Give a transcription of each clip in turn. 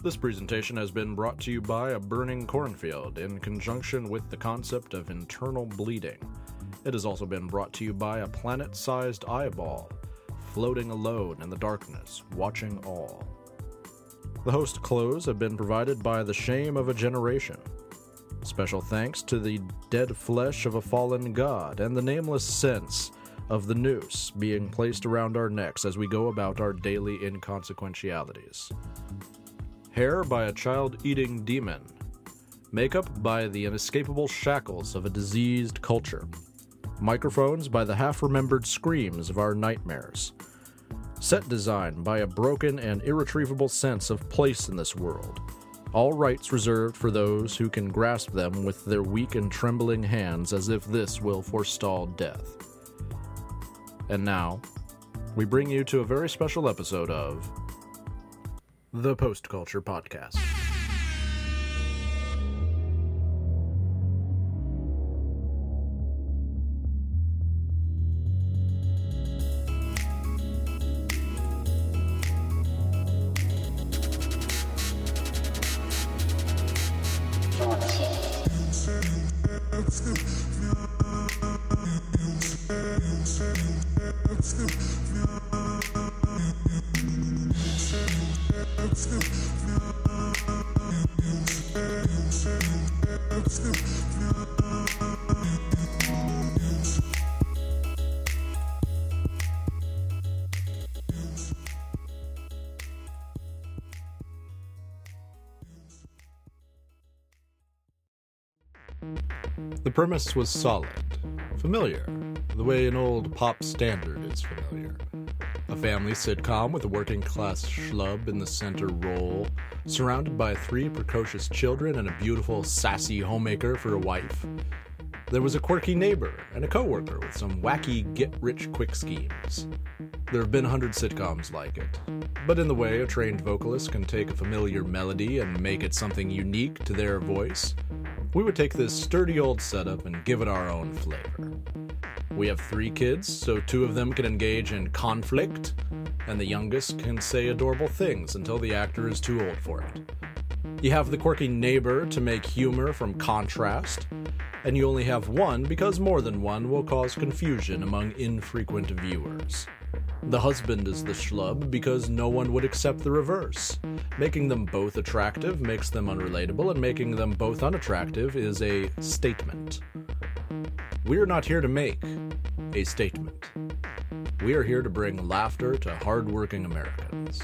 This presentation has been brought to you by a burning cornfield in conjunction with the concept of internal bleeding. It has also been brought to you by a planet sized eyeball, floating alone in the darkness, watching all. The host clothes have been provided by the shame of a generation. Special thanks to the dead flesh of a fallen god and the nameless sense of the noose being placed around our necks as we go about our daily inconsequentialities. Hair by a child eating demon. Makeup by the inescapable shackles of a diseased culture. Microphones by the half remembered screams of our nightmares. Set design by a broken and irretrievable sense of place in this world. All rights reserved for those who can grasp them with their weak and trembling hands as if this will forestall death. And now, we bring you to a very special episode of the Post Culture Podcast. The premise was solid, familiar, the way an old pop standard is familiar. A family sitcom with a working class schlub in the center role, surrounded by three precocious children and a beautiful, sassy homemaker for a wife. There was a quirky neighbor and a coworker with some wacky get rich quick schemes. There have been a hundred sitcoms like it, but in the way a trained vocalist can take a familiar melody and make it something unique to their voice, we would take this sturdy old setup and give it our own flavor. We have three kids, so two of them can engage in conflict, and the youngest can say adorable things until the actor is too old for it. You have the quirky neighbor to make humor from contrast, and you only have one because more than one will cause confusion among infrequent viewers. The husband is the schlub because no one would accept the reverse. Making them both attractive makes them unrelatable, and making them both unattractive is a statement. We're not here to make a statement. We are here to bring laughter to hardworking Americans.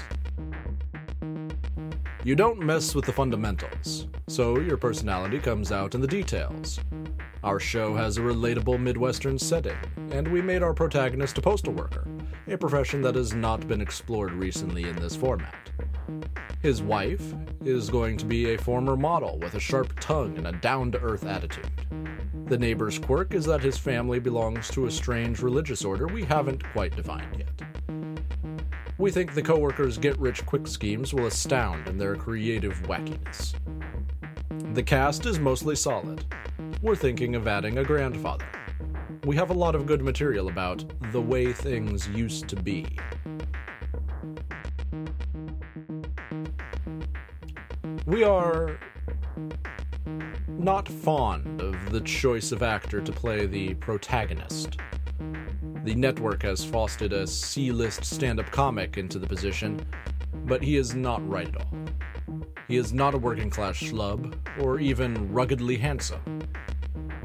You don't mess with the fundamentals, so your personality comes out in the details. Our show has a relatable Midwestern setting, and we made our protagonist a postal worker, a profession that has not been explored recently in this format. His wife is going to be a former model with a sharp tongue and a down to earth attitude. The neighbor's quirk is that his family belongs to a strange religious order we haven't quite defined yet. We think the coworkers' get rich quick schemes will astound in their creative wackiness. The cast is mostly solid. We're thinking of adding a grandfather. We have a lot of good material about the way things used to be. We are not fond of the choice of actor to play the protagonist. The network has fostered a C list stand up comic into the position, but he is not right at all. He is not a working class schlub, or even ruggedly handsome.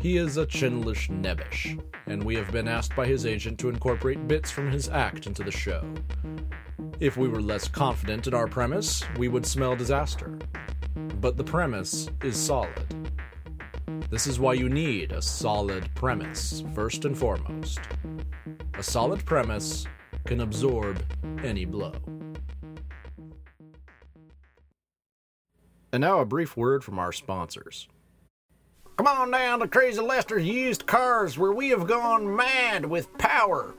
He is a chinlish nebbish, and we have been asked by his agent to incorporate bits from his act into the show. If we were less confident in our premise, we would smell disaster. But the premise is solid. This is why you need a solid premise, first and foremost. A solid premise can absorb any blow. And now a brief word from our sponsors. Come on down to Crazy Lester's used cars where we have gone mad with power.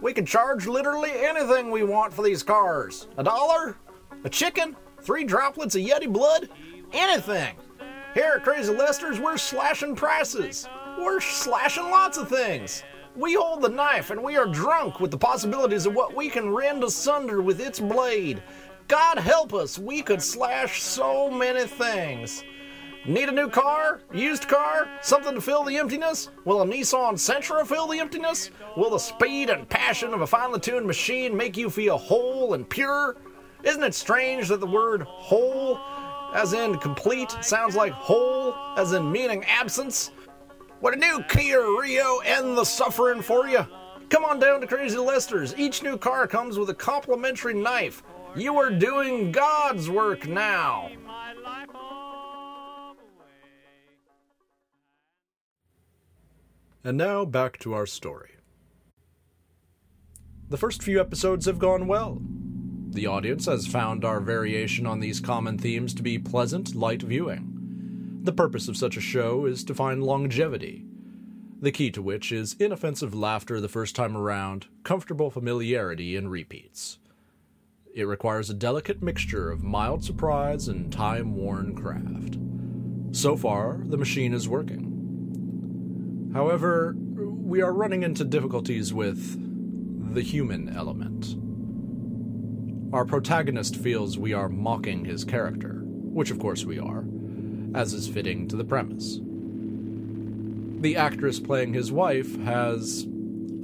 We can charge literally anything we want for these cars. A dollar? A chicken? Three droplets of Yeti blood? Anything. Here at Crazy Lester's, we're slashing prices. We're slashing lots of things. We hold the knife and we are drunk with the possibilities of what we can rend asunder with its blade. God help us, we could slash so many things. Need a new car? Used car? Something to fill the emptiness? Will a Nissan Sentra fill the emptiness? Will the speed and passion of a finely tuned machine make you feel whole and pure? Isn't it strange that the word whole, as in complete, sounds like hole, as in meaning absence? Would a new Kia Rio end the suffering for you? Come on down to Crazy Lester's. Each new car comes with a complimentary knife. You are doing God's work now. And now back to our story. The first few episodes have gone well. The audience has found our variation on these common themes to be pleasant, light viewing. The purpose of such a show is to find longevity, the key to which is inoffensive laughter the first time around, comfortable familiarity, in repeats. It requires a delicate mixture of mild surprise and time worn craft. So far, the machine is working. However, we are running into difficulties with the human element. Our protagonist feels we are mocking his character, which of course we are, as is fitting to the premise. The actress playing his wife has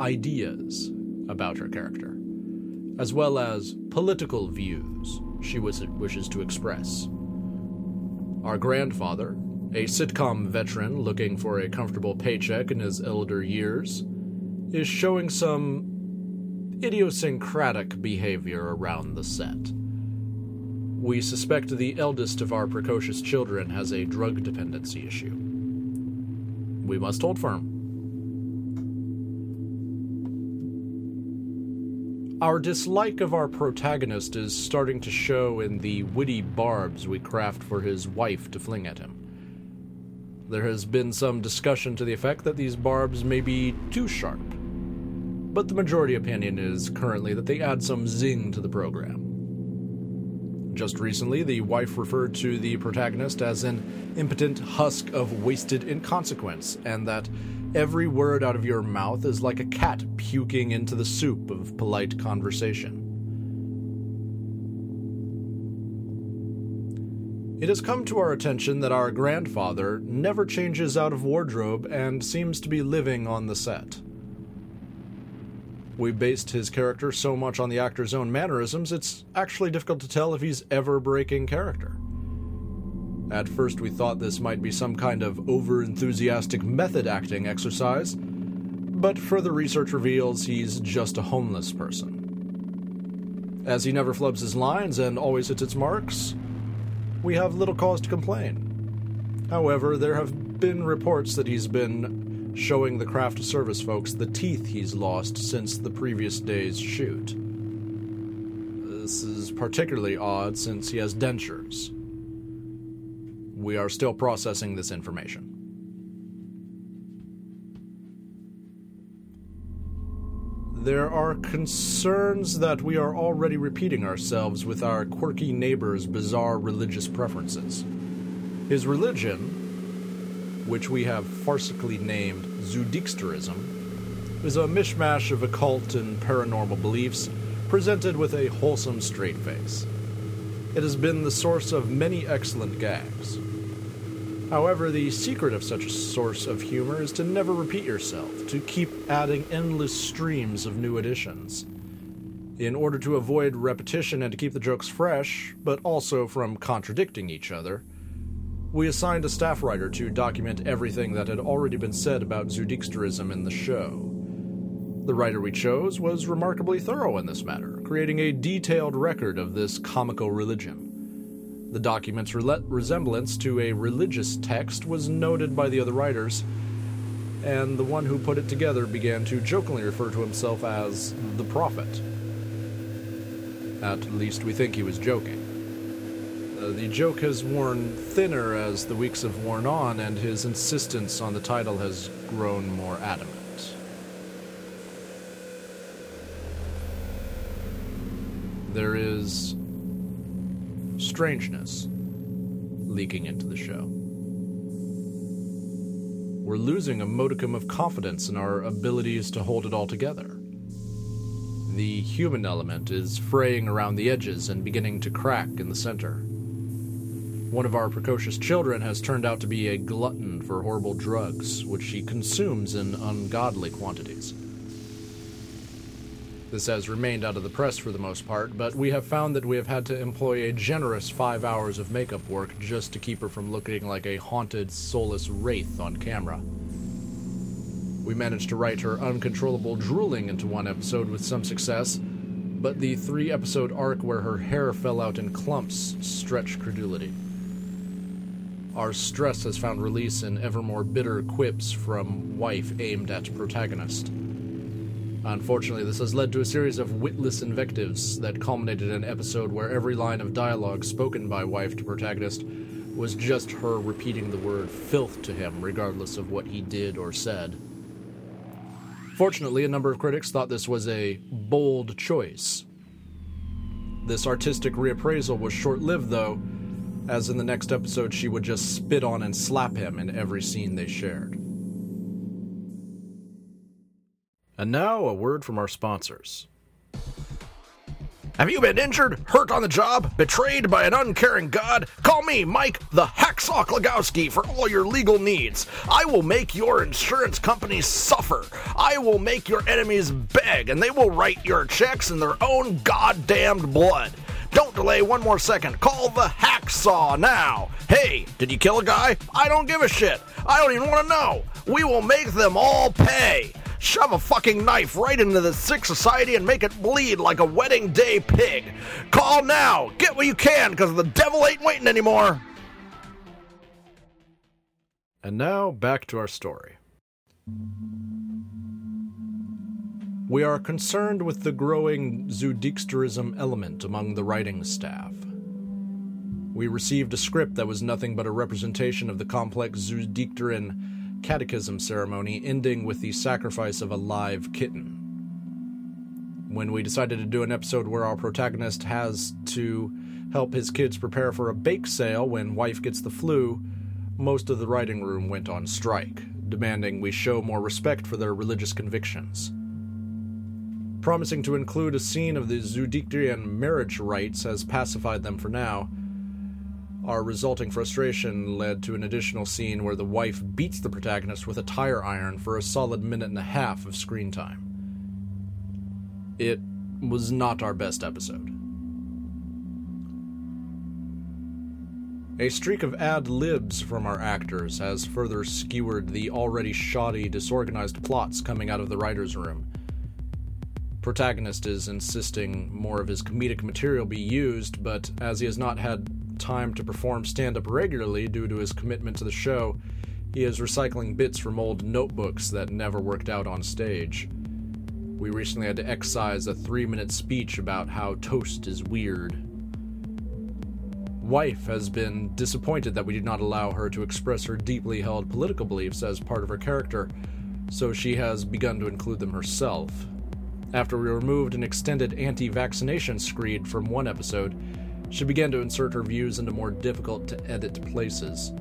ideas about her character, as well as political views she wishes to express. Our grandfather, a sitcom veteran looking for a comfortable paycheck in his elder years, is showing some idiosyncratic behavior around the set. We suspect the eldest of our precocious children has a drug dependency issue. We must hold firm. Our dislike of our protagonist is starting to show in the witty barbs we craft for his wife to fling at him. There has been some discussion to the effect that these barbs may be too sharp, but the majority opinion is currently that they add some zing to the program. Just recently, the wife referred to the protagonist as an impotent husk of wasted inconsequence, and that every word out of your mouth is like a cat puking into the soup of polite conversation. It has come to our attention that our grandfather never changes out of wardrobe and seems to be living on the set. We based his character so much on the actor's own mannerisms, it's actually difficult to tell if he's ever breaking character. At first, we thought this might be some kind of over enthusiastic method acting exercise, but further research reveals he's just a homeless person. As he never flubs his lines and always hits its marks, we have little cause to complain. However, there have been reports that he's been showing the craft service folks the teeth he's lost since the previous day's shoot. This is particularly odd since he has dentures. We are still processing this information. There are concerns that we are already repeating ourselves with our quirky neighbor's bizarre religious preferences. His religion, which we have farcically named Zoodicksterism, is a mishmash of occult and paranormal beliefs presented with a wholesome straight face. It has been the source of many excellent gags. However, the secret of such a source of humor is to never repeat yourself, to keep adding endless streams of new additions. In order to avoid repetition and to keep the jokes fresh, but also from contradicting each other, we assigned a staff writer to document everything that had already been said about Zoodicksterism in the show. The writer we chose was remarkably thorough in this matter, creating a detailed record of this comical religion. The document's re- resemblance to a religious text was noted by the other writers, and the one who put it together began to jokingly refer to himself as the prophet. At least we think he was joking. Uh, the joke has worn thinner as the weeks have worn on, and his insistence on the title has grown more adamant. There is strangeness leaking into the show. We're losing a modicum of confidence in our abilities to hold it all together. the human element is fraying around the edges and beginning to crack in the center. One of our precocious children has turned out to be a glutton for horrible drugs, which she consumes in ungodly quantities. This has remained out of the press for the most part, but we have found that we have had to employ a generous five hours of makeup work just to keep her from looking like a haunted, soulless wraith on camera. We managed to write her uncontrollable drooling into one episode with some success, but the three episode arc where her hair fell out in clumps stretched credulity. Our stress has found release in ever more bitter quips from wife aimed at protagonist. Unfortunately, this has led to a series of witless invectives that culminated in an episode where every line of dialogue spoken by wife to protagonist was just her repeating the word filth to him, regardless of what he did or said. Fortunately, a number of critics thought this was a bold choice. This artistic reappraisal was short lived, though, as in the next episode, she would just spit on and slap him in every scene they shared. And now, a word from our sponsors. Have you been injured, hurt on the job, betrayed by an uncaring God? Call me, Mike the Hacksaw Klagowski, for all your legal needs. I will make your insurance companies suffer. I will make your enemies beg, and they will write your checks in their own goddamned blood. Don't delay one more second. Call the Hacksaw now. Hey, did you kill a guy? I don't give a shit. I don't even want to know. We will make them all pay. Shove a fucking knife right into the sick society and make it bleed like a wedding day pig. Call now. Get what you can, because the devil ain't waiting anymore. And now, back to our story. We are concerned with the growing Zoodiksterism element among the writing staff. We received a script that was nothing but a representation of the complex Zoodikteran catechism ceremony ending with the sacrifice of a live kitten. When we decided to do an episode where our protagonist has to help his kids prepare for a bake sale when wife gets the flu, most of the writing room went on strike, demanding we show more respect for their religious convictions. Promising to include a scene of the Zoodiktrian marriage rites has pacified them for now, our resulting frustration led to an additional scene where the wife beats the protagonist with a tire iron for a solid minute and a half of screen time. It was not our best episode. A streak of ad libs from our actors has further skewered the already shoddy, disorganized plots coming out of the writer's room. Protagonist is insisting more of his comedic material be used, but as he has not had time to perform stand up regularly due to his commitment to the show, he is recycling bits from old notebooks that never worked out on stage. We recently had to excise a three minute speech about how toast is weird. Wife has been disappointed that we did not allow her to express her deeply held political beliefs as part of her character, so she has begun to include them herself. After we removed an extended anti vaccination screed from one episode, she began to insert her views into more difficult to edit places.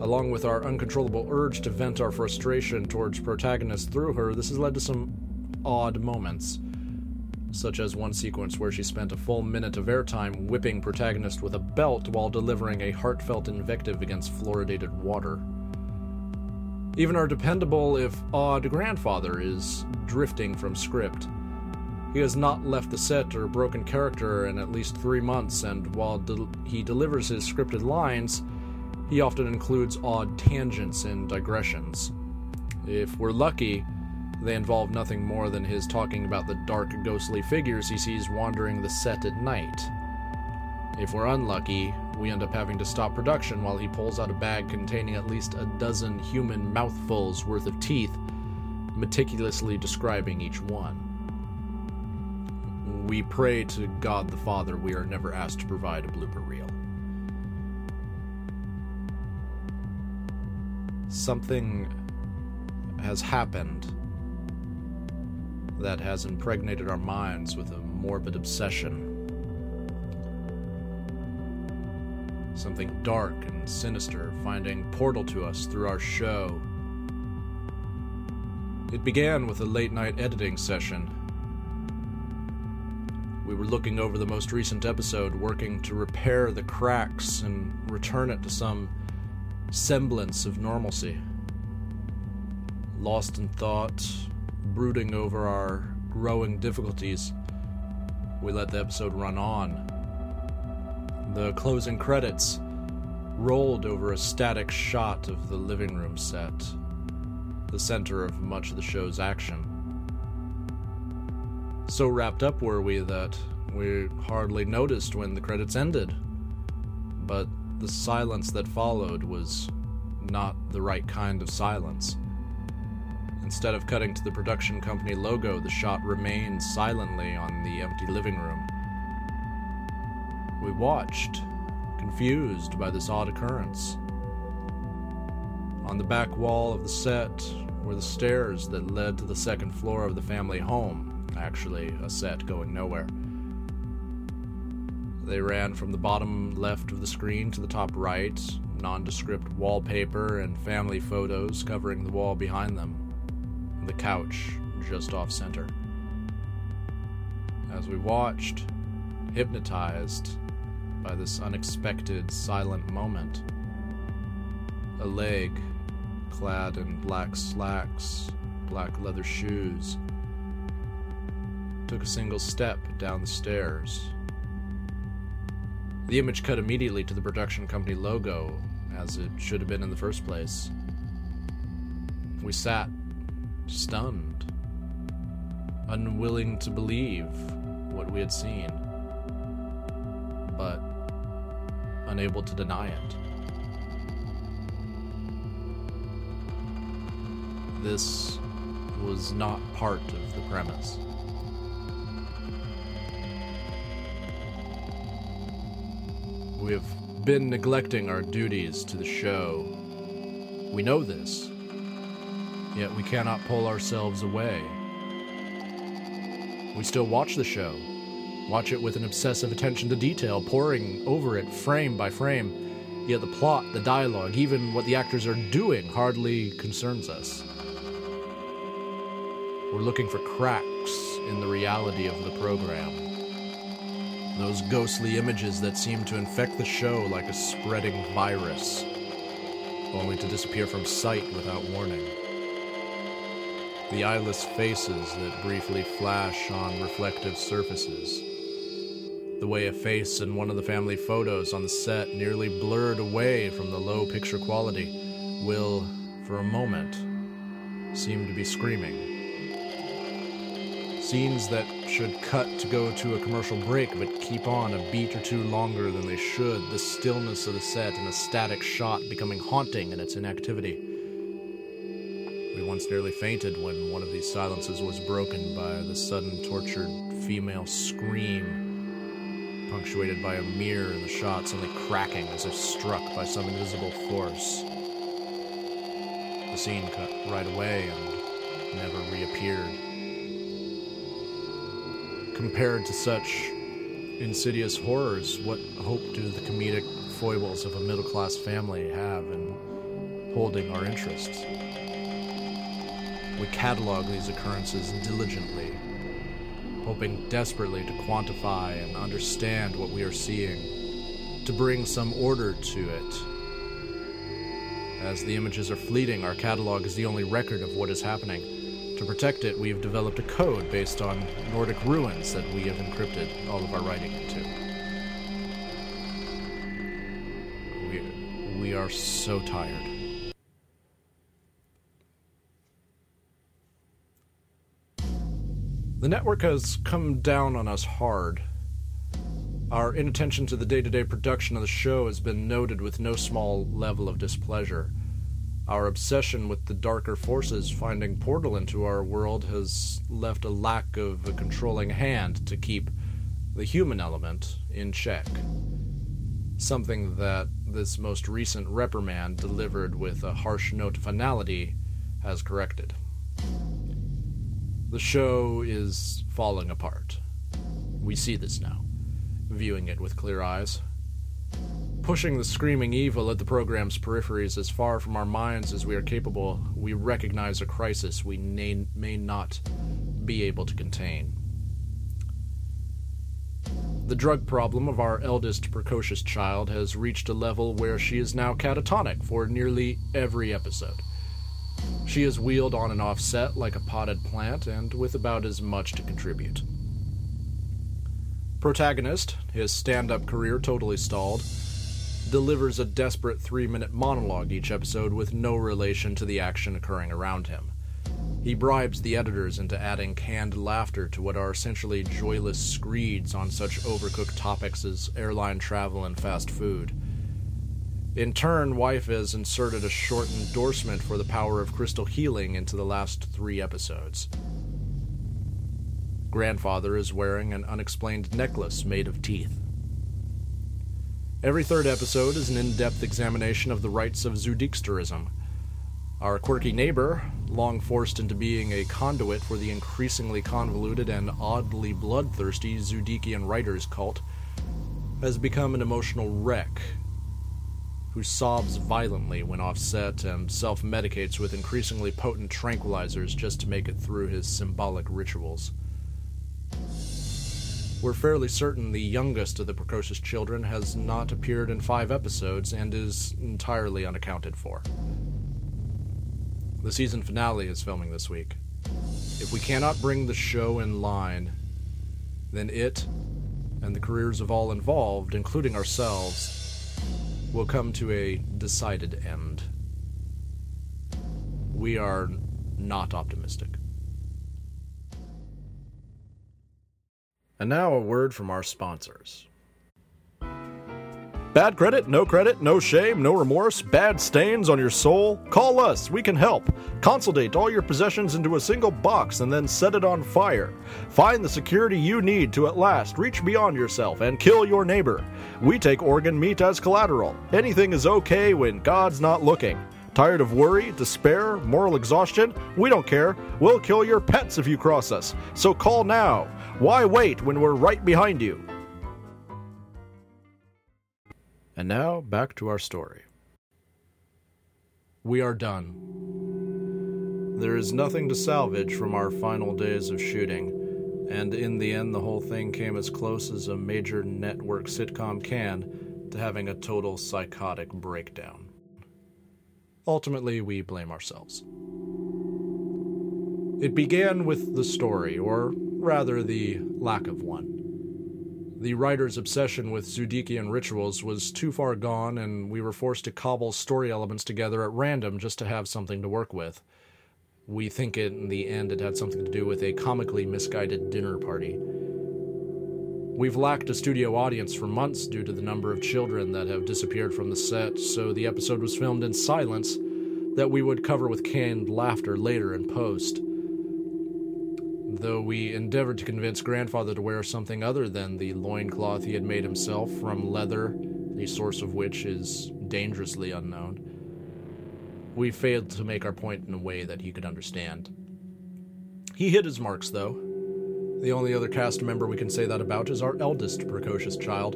Along with our uncontrollable urge to vent our frustration towards protagonists through her, this has led to some odd moments, such as one sequence where she spent a full minute of airtime whipping protagonist with a belt while delivering a heartfelt invective against fluoridated water. Even our dependable, if odd, grandfather is drifting from script. He has not left the set or broken character in at least three months, and while he delivers his scripted lines, he often includes odd tangents and digressions. If we're lucky, they involve nothing more than his talking about the dark, ghostly figures he sees wandering the set at night. If we're unlucky, we end up having to stop production while he pulls out a bag containing at least a dozen human mouthfuls worth of teeth, meticulously describing each one. We pray to God the Father we are never asked to provide a blooper reel. Something has happened that has impregnated our minds with a morbid obsession. Something dark and sinister finding portal to us through our show. It began with a late night editing session We were looking over the most recent episode, working to repair the cracks and return it to some semblance of normalcy. Lost in thought, brooding over our growing difficulties, we let the episode run on. The closing credits rolled over a static shot of the living room set, the center of much of the show's action. So wrapped up were we that we hardly noticed when the credits ended. But the silence that followed was not the right kind of silence. Instead of cutting to the production company logo, the shot remained silently on the empty living room. We watched, confused by this odd occurrence. On the back wall of the set were the stairs that led to the second floor of the family home actually a set going nowhere. They ran from the bottom left of the screen to the top right, nondescript wallpaper and family photos covering the wall behind them, the couch just off center. As we watched, hypnotized by this unexpected silent moment, a leg clad in black slacks, black leather shoes, took a single step down the stairs. The image cut immediately to the production company logo, as it should have been in the first place. We sat, stunned, unwilling to believe what we had seen, but unable to deny it. This was not part of the premise. We have been neglecting our duties to the show. We know this, yet we cannot pull ourselves away. We still watch the show, watch it with an obsessive attention to detail, poring over it frame by frame, yet the plot, the dialogue, even what the actors are doing hardly concerns us. We're looking for cracks in the reality of the program. Those ghostly images that seem to infect the show like a spreading virus, only to disappear from sight without warning. The eyeless faces that briefly flash on reflective surfaces. The way a face in one of the family photos on the set nearly blurred away from the low picture quality will, for a moment, seem to be screaming. Scenes that should cut to go to a commercial break but keep on a beat or two longer than they should, the stillness of the set and a static shot becoming haunting in its inactivity. We once nearly fainted when one of these silences was broken by the sudden tortured female scream, punctuated by a mirror in the shot suddenly cracking as if struck by some invisible force. The scene cut right away and never reappeared compared to such insidious horrors, what hope do the comedic foibles of a middle class family have in holding our interests? We catalog these occurrences diligently, hoping desperately to quantify and understand what we are seeing, to bring some order to it. As the images are fleeting, our catalog is the only record of what is happening to protect it, we have developed a code based on Nordic ruins that we have encrypted all of our writing into. We, we are so tired. The network has come down on us hard. Our inattention to the day to day production of the show has been noted with no small level of displeasure. Our obsession with the darker forces finding portal into our world has left a lack of a controlling hand to keep the human element in check. Something that this most recent reprimand, delivered with a harsh note of finality, has corrected. The show is falling apart. We see this now, viewing it with clear eyes pushing the screaming evil at the program's peripheries as far from our minds as we are capable, we recognize a crisis we may, may not be able to contain. The drug problem of our eldest precocious child has reached a level where she is now catatonic for nearly every episode. She is wheeled on and off set like a potted plant and with about as much to contribute. Protagonist, his stand up career totally stalled, delivers a desperate three minute monologue each episode with no relation to the action occurring around him. He bribes the editors into adding canned laughter to what are essentially joyless screeds on such overcooked topics as airline travel and fast food. In turn, Wife has inserted a short endorsement for the power of crystal healing into the last three episodes. Grandfather is wearing an unexplained necklace made of teeth. Every third episode is an in depth examination of the rites of Zoodicksterism. Our quirky neighbor, long forced into being a conduit for the increasingly convoluted and oddly bloodthirsty Zoodickian writers cult, has become an emotional wreck who sobs violently when offset and self medicates with increasingly potent tranquilizers just to make it through his symbolic rituals. We're fairly certain the youngest of the precocious children has not appeared in five episodes and is entirely unaccounted for. The season finale is filming this week. If we cannot bring the show in line, then it and the careers of all involved, including ourselves, will come to a decided end. We are not optimistic. And now a word from our sponsors. Bad credit, no credit, no shame, no remorse, bad stains on your soul? Call us, we can help. Consolidate all your possessions into a single box and then set it on fire. Find the security you need to at last reach beyond yourself and kill your neighbor. We take organ meat as collateral. Anything is okay when God's not looking. Tired of worry, despair, moral exhaustion? We don't care. We'll kill your pets if you cross us. So call now. Why wait when we're right behind you? And now, back to our story. We are done. There is nothing to salvage from our final days of shooting, and in the end, the whole thing came as close as a major network sitcom can to having a total psychotic breakdown. Ultimately, we blame ourselves. It began with the story, or rather the lack of one. The writer's obsession with Zoodickian rituals was too far gone, and we were forced to cobble story elements together at random just to have something to work with. We think it, in the end it had something to do with a comically misguided dinner party. We've lacked a studio audience for months due to the number of children that have disappeared from the set, so the episode was filmed in silence that we would cover with canned laughter later in post though we endeavored to convince grandfather to wear something other than the loincloth he had made himself from leather, the source of which is dangerously unknown. We failed to make our point in a way that he could understand. He hit his marks, though. The only other cast member we can say that about is our eldest precocious child,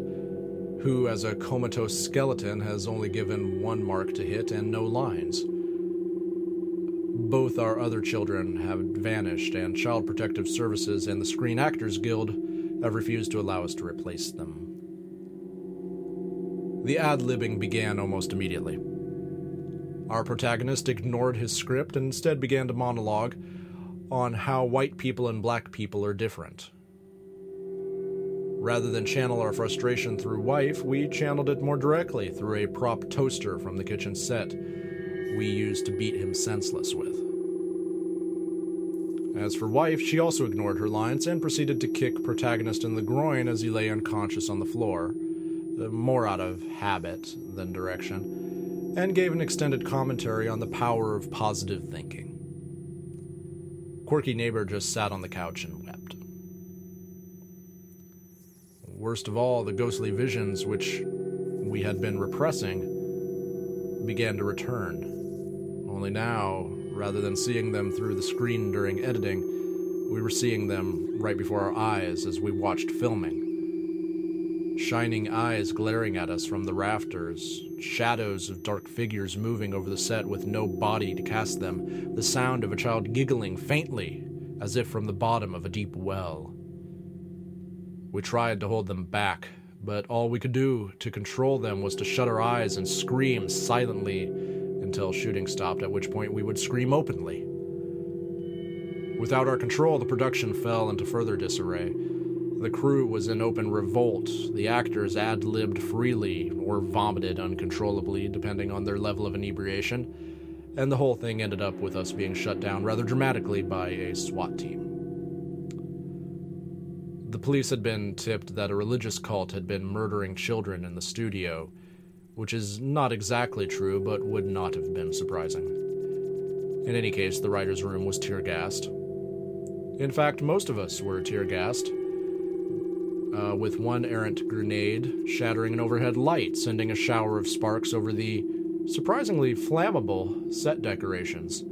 who, as a comatose skeleton, has only given one mark to hit and no lines both our other children have vanished, and Child Protective Services and the Screen Actors Guild have refused to allow us to replace them. The ad libbing began almost immediately. Our protagonist ignored his script and instead began to monologue on how white people and black people are different. Rather than channel our frustration through wife, we channeled it more directly through a prop toaster from the kitchen set we used to beat him senseless with. As for wife, she also ignored her lines and proceeded to kick protagonist in the groin as he lay unconscious on the floor, uh, more out of habit than direction, and gave an extended commentary on the power of positive thinking. Quirky neighbor just sat on the couch and wept. Worst of all, the ghostly visions which we had been repressing began to return. Only now, rather than seeing them through the screen during editing, we were seeing them right before our eyes as we watched filming. Shining eyes glaring at us from the rafters, shadows of dark figures moving over the set with no body to cast them, the sound of a child giggling faintly as if from the bottom of a deep well. We tried to hold them back, but all we could do to control them was to shut our eyes and scream silently until shooting stopped, at which point we would scream openly. Without our control, the production fell into further disarray. The crew was in open revolt, the actors ad libbed freely or vomited uncontrollably, depending on their level of inebriation, and the whole thing ended up with us being shut down rather dramatically by a SWAT team. The police had been tipped that a religious cult had been murdering children in the studio, which is not exactly true, but would not have been surprising. In any case, the writer's room was tear gassed. In fact, most of us were tear gassed, uh, with one errant grenade shattering an overhead light, sending a shower of sparks over the surprisingly flammable set decorations.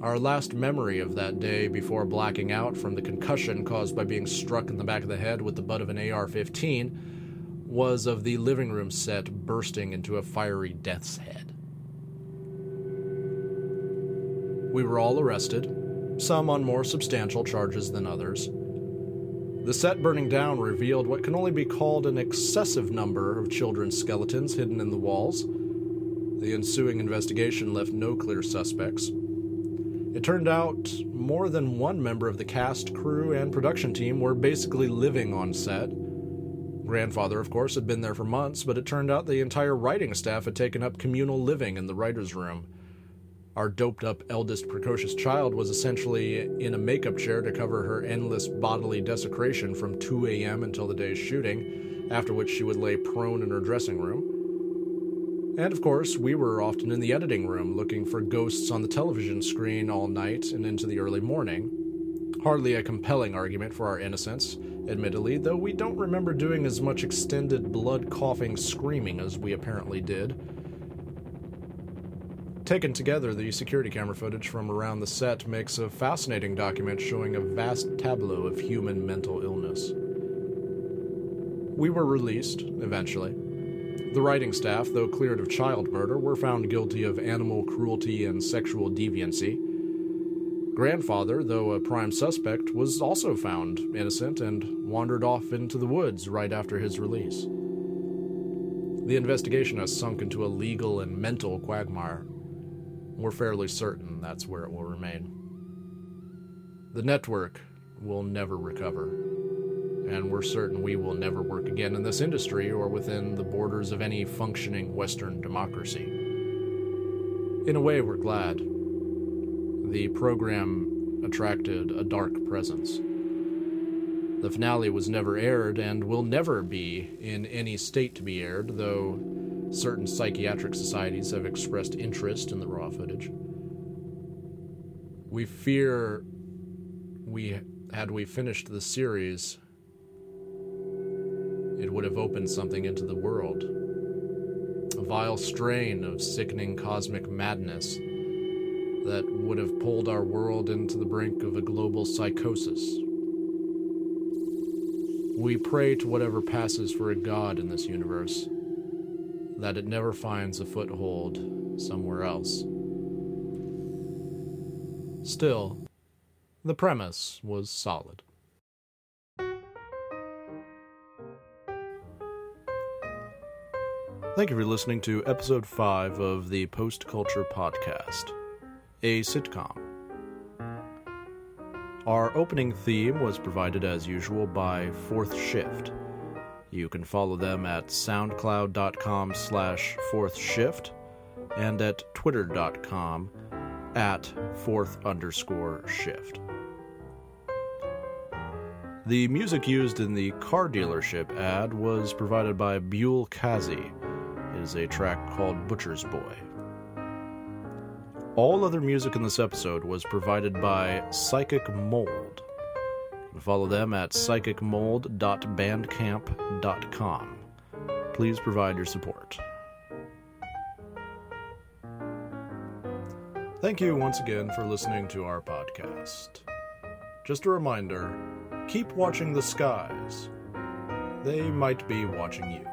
Our last memory of that day before blacking out from the concussion caused by being struck in the back of the head with the butt of an AR 15 was of the living room set bursting into a fiery death's head. We were all arrested, some on more substantial charges than others. The set burning down revealed what can only be called an excessive number of children's skeletons hidden in the walls. The ensuing investigation left no clear suspects. It turned out more than one member of the cast, crew, and production team were basically living on set. Grandfather, of course, had been there for months, but it turned out the entire writing staff had taken up communal living in the writer's room. Our doped up eldest precocious child was essentially in a makeup chair to cover her endless bodily desecration from 2 a.m. until the day's shooting, after which she would lay prone in her dressing room. And of course, we were often in the editing room looking for ghosts on the television screen all night and into the early morning. Hardly a compelling argument for our innocence, admittedly, though we don't remember doing as much extended blood coughing screaming as we apparently did. Taken together, the security camera footage from around the set makes a fascinating document showing a vast tableau of human mental illness. We were released, eventually. The writing staff, though cleared of child murder, were found guilty of animal cruelty and sexual deviancy. Grandfather, though a prime suspect, was also found innocent and wandered off into the woods right after his release. The investigation has sunk into a legal and mental quagmire. We're fairly certain that's where it will remain. The network will never recover and we're certain we will never work again in this industry or within the borders of any functioning Western democracy. In a way, we're glad. The program attracted a dark presence. The finale was never aired and will never be in any state to be aired, though certain psychiatric societies have expressed interest in the raw footage. We fear we had we finished the series it would have opened something into the world. A vile strain of sickening cosmic madness that would have pulled our world into the brink of a global psychosis. We pray to whatever passes for a god in this universe that it never finds a foothold somewhere else. Still, the premise was solid. Thank you for listening to episode 5 of the Post Culture Podcast, a sitcom. Our opening theme was provided as usual by Fourth Shift. You can follow them at soundcloud.com slash fourth and at twitter.com at fourth underscore shift. The music used in the car dealership ad was provided by Buell Kazi It is a track called Butcher's Boy. All other music in this episode was provided by Psychic Mold. Follow them at psychicmold.bandcamp.com. Please provide your support. Thank you once again for listening to our podcast. Just a reminder keep watching the skies. They might be watching you.